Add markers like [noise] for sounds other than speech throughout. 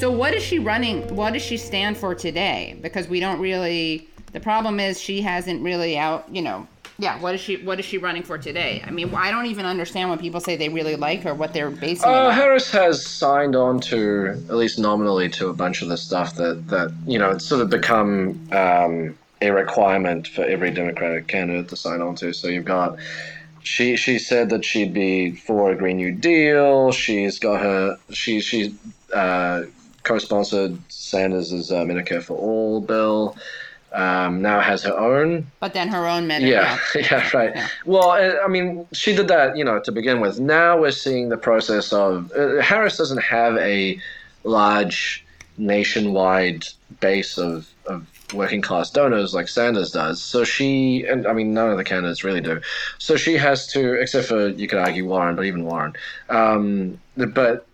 So what is she running? What does she stand for today? Because we don't really. The problem is she hasn't really out. You know. Yeah. What is she? What is she running for today? I mean, I don't even understand when people say they really like her. What they're basing. Uh. Harris has signed on to at least nominally to a bunch of the stuff that that you know it's sort of become um, a requirement for every Democratic candidate to sign on to. So you've got she she said that she'd be for a Green New Deal. She's got her she she uh, co-sponsored Sanders' uh, Medicare for All bill. Um, now has her own But then her own Medicare. yeah, [laughs] yeah, right. Yeah. Well, I mean, she did that, you know, to begin with. Now we're seeing the process of uh, Harris doesn't have a large nationwide base of, of working class donors like Sanders does. So she, and I mean, none of the candidates really do. So she has to, except for you could argue Warren, but even Warren. Um, but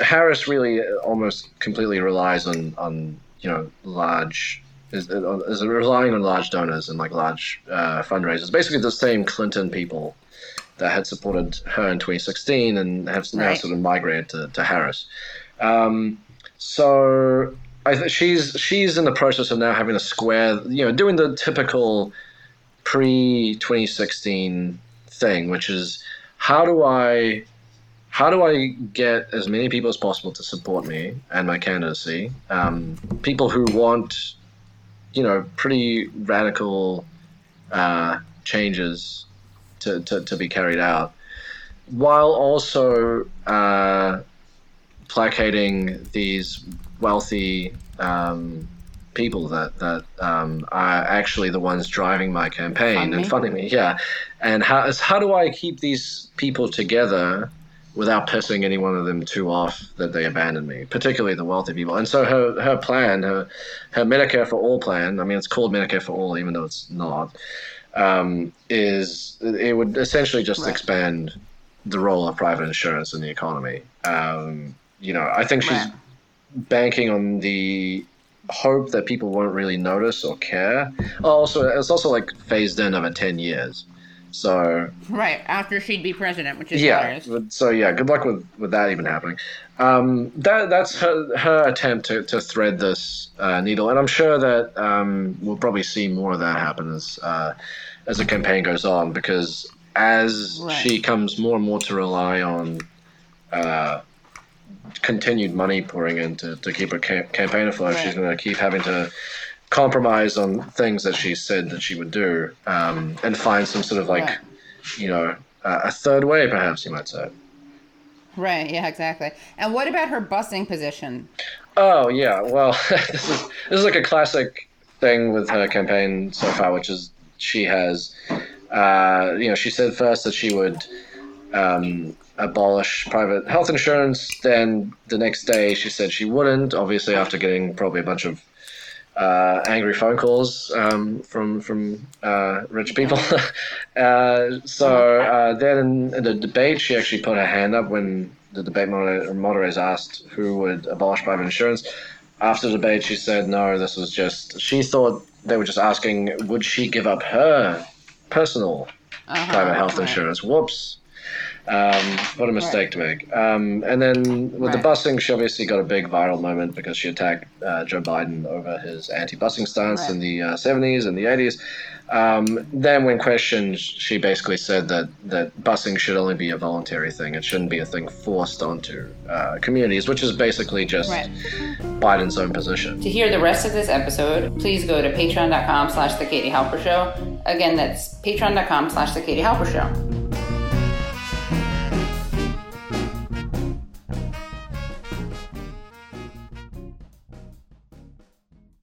Harris really almost completely relies on on you know large is, is relying on large donors and like large uh, fundraisers. Basically, the same Clinton people that had supported her in 2016 and have now Right. sort of migrated to, to Harris. Um, so I th- she's she's in the process of now having to square, you know, doing the typical pre 2016 thing, which is how do I how do I get as many people as possible to support me and my candidacy? Um, people who want, you know, pretty radical uh, changes to, to, to be carried out, while also uh, placating these wealthy um, people that that um, are actually the ones driving my campaign Fund and funding me. Yeah, and how how do I keep these people together? Without pissing any one of them too off that they abandon me, particularly the wealthy people. And so her, her plan, her her Medicare for All plan, I mean, it's called Medicare for All, even though it's not, um, is it would essentially just Right. expand the role of private insurance in the economy. Um, you know, I think she's Right. banking on the hope that people won't really notice or care. Also, it's also like phased in over 10 years. So, Right after she'd be president, which is yeah. hilarious. So, yeah, good luck with, with that even happening. Um, that That's her, her attempt to, to thread this uh, needle. And I'm sure that um, we'll probably see more of that happen as, uh, as the campaign goes on because as Right. she comes more and more to rely on uh, continued money pouring in to, to keep her ca- campaign afloat, Right. she's going to keep having to compromise on things that she said that she would do um, and find some sort of like, Right. you know, uh, a third way, perhaps you might say. Right. Yeah. Exactly. And what about her busing position? Oh yeah, well, [laughs] this is this is like a classic thing with her campaign so far, which is she has, uh, you know, she said first that she would um, abolish private health insurance. Then the next day she said she wouldn't. Obviously, after getting probably a bunch of uh, angry phone calls um, from from uh, rich people. [laughs] uh, so uh, then in, the debate, she actually put her hand up when the debate moder- moderators asked who would abolish private insurance. After the debate, she said no. This was just she thought they were just asking would she give up her personal Uh-huh, private health right. insurance. Whoops. Um, what a mistake to make. Um, and then with the busing, she obviously got a big viral moment because she attacked uh, Joe Biden over his anti busing stance Right. in the uh, 70s and the 80s. Um, then, when questioned, she basically said that, that busing should only be a voluntary thing. It shouldn't be a thing forced onto uh, communities, which is basically just Right. Biden's own position. To hear the rest of this episode, please go to patreon.com slash the Katie Halper Show. Again, that's patreon.com slash the Katie Halper Show.